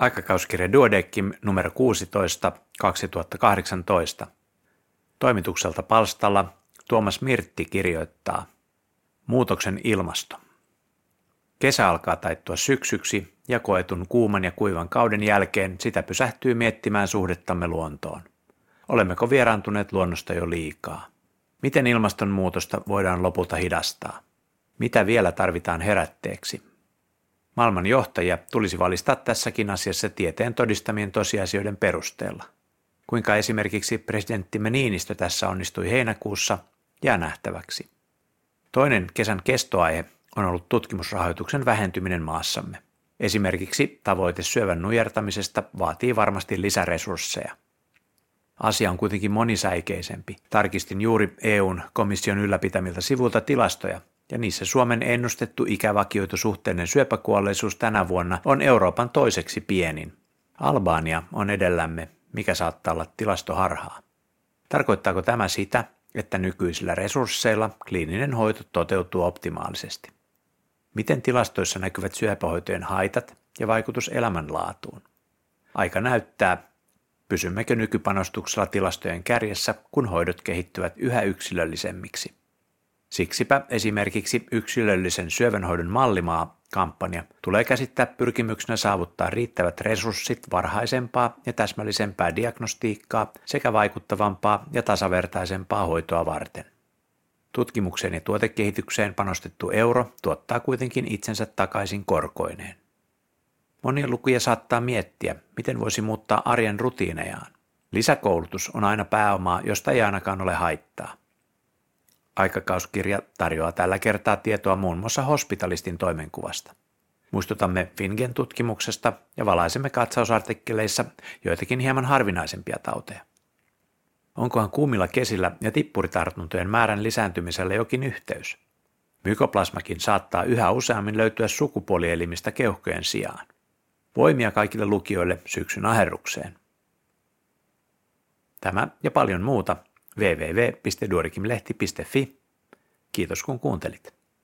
Aikakauskirja Duodeckim numero 16 2018. Toimitukselta palstalla Tuomas Mirtti kirjoittaa Muutoksen ilmasto. Kesä alkaa taittua syksyksi ja koetun kuuman ja kuivan kauden jälkeen sitä pysähtyy miettimään suhdettamme luontoon. Olemmeko vieraantuneet luonnosta jo liikaa? Miten ilmastonmuutosta voidaan lopulta hidastaa? Mitä vielä tarvitaan herätteeksi? Maailman johtajia tulisi valistaa tässäkin asiassa tieteen todistamien tosiasioiden perusteella. Kuinka esimerkiksi presidenttimme Niinistö tässä onnistui heinäkuussa, jää nähtäväksi. Toinen kesän kestoaihe on ollut tutkimusrahoituksen vähentyminen maassamme. Esimerkiksi tavoite syövän nujertamisesta vaatii varmasti lisäresursseja. Asia on kuitenkin monisäikeisempi. Tarkistin juuri EUn komission ylläpitämiltä sivulta tilastoja, ja niissä Suomen ennustettu ikävakioitusuhteinen syöpäkuolleisuus tänä vuonna on Euroopan toiseksi pienin. Albania on edellämme, mikä saattaa olla tilastoharhaa. Tarkoittaako tämä sitä, että nykyisillä resursseilla kliininen hoito toteutuu optimaalisesti? Miten tilastoissa näkyvät syöpähoitojen haitat ja vaikutus elämänlaatuun? Aika näyttää, pysymmekö nykypanostuksella tilastojen kärjessä, kun hoidot kehittyvät yhä yksilöllisemmiksi. Siksipä esimerkiksi yksilöllisen syövänhoidon mallimaa kampanja tulee käsittää pyrkimyksenä saavuttaa riittävät resurssit varhaisempaa ja täsmällisempää diagnostiikkaa sekä vaikuttavampaa ja tasavertaisempaa hoitoa varten. Tutkimukseen ja tuotekehitykseen panostettu euro tuottaa kuitenkin itsensä takaisin korkoineen. Monia lukuja saattaa miettiä, miten voisi muuttaa arjen rutiinejaan. Lisäkoulutus on aina pääomaa, josta ei ainakaan ole haittaa. Aikakauskirja tarjoaa tällä kertaa tietoa muun muassa hospitalistin toimenkuvasta. Muistutamme Fingen tutkimuksesta ja valaisemme katsausartikkeleissa joitakin hieman harvinaisempia tauteja. Onkohan kuumilla kesillä ja tippuritartuntojen määrän lisääntymisellä jokin yhteys? Mykoplasmakin saattaa yhä useammin löytyä sukupuolielimistä keuhkojen sijaan. Voimia kaikille lukijoille syksyn aherrukseen. Tämä ja paljon muuta www.duorikimlehti.fi. Kiitos kun kuuntelit.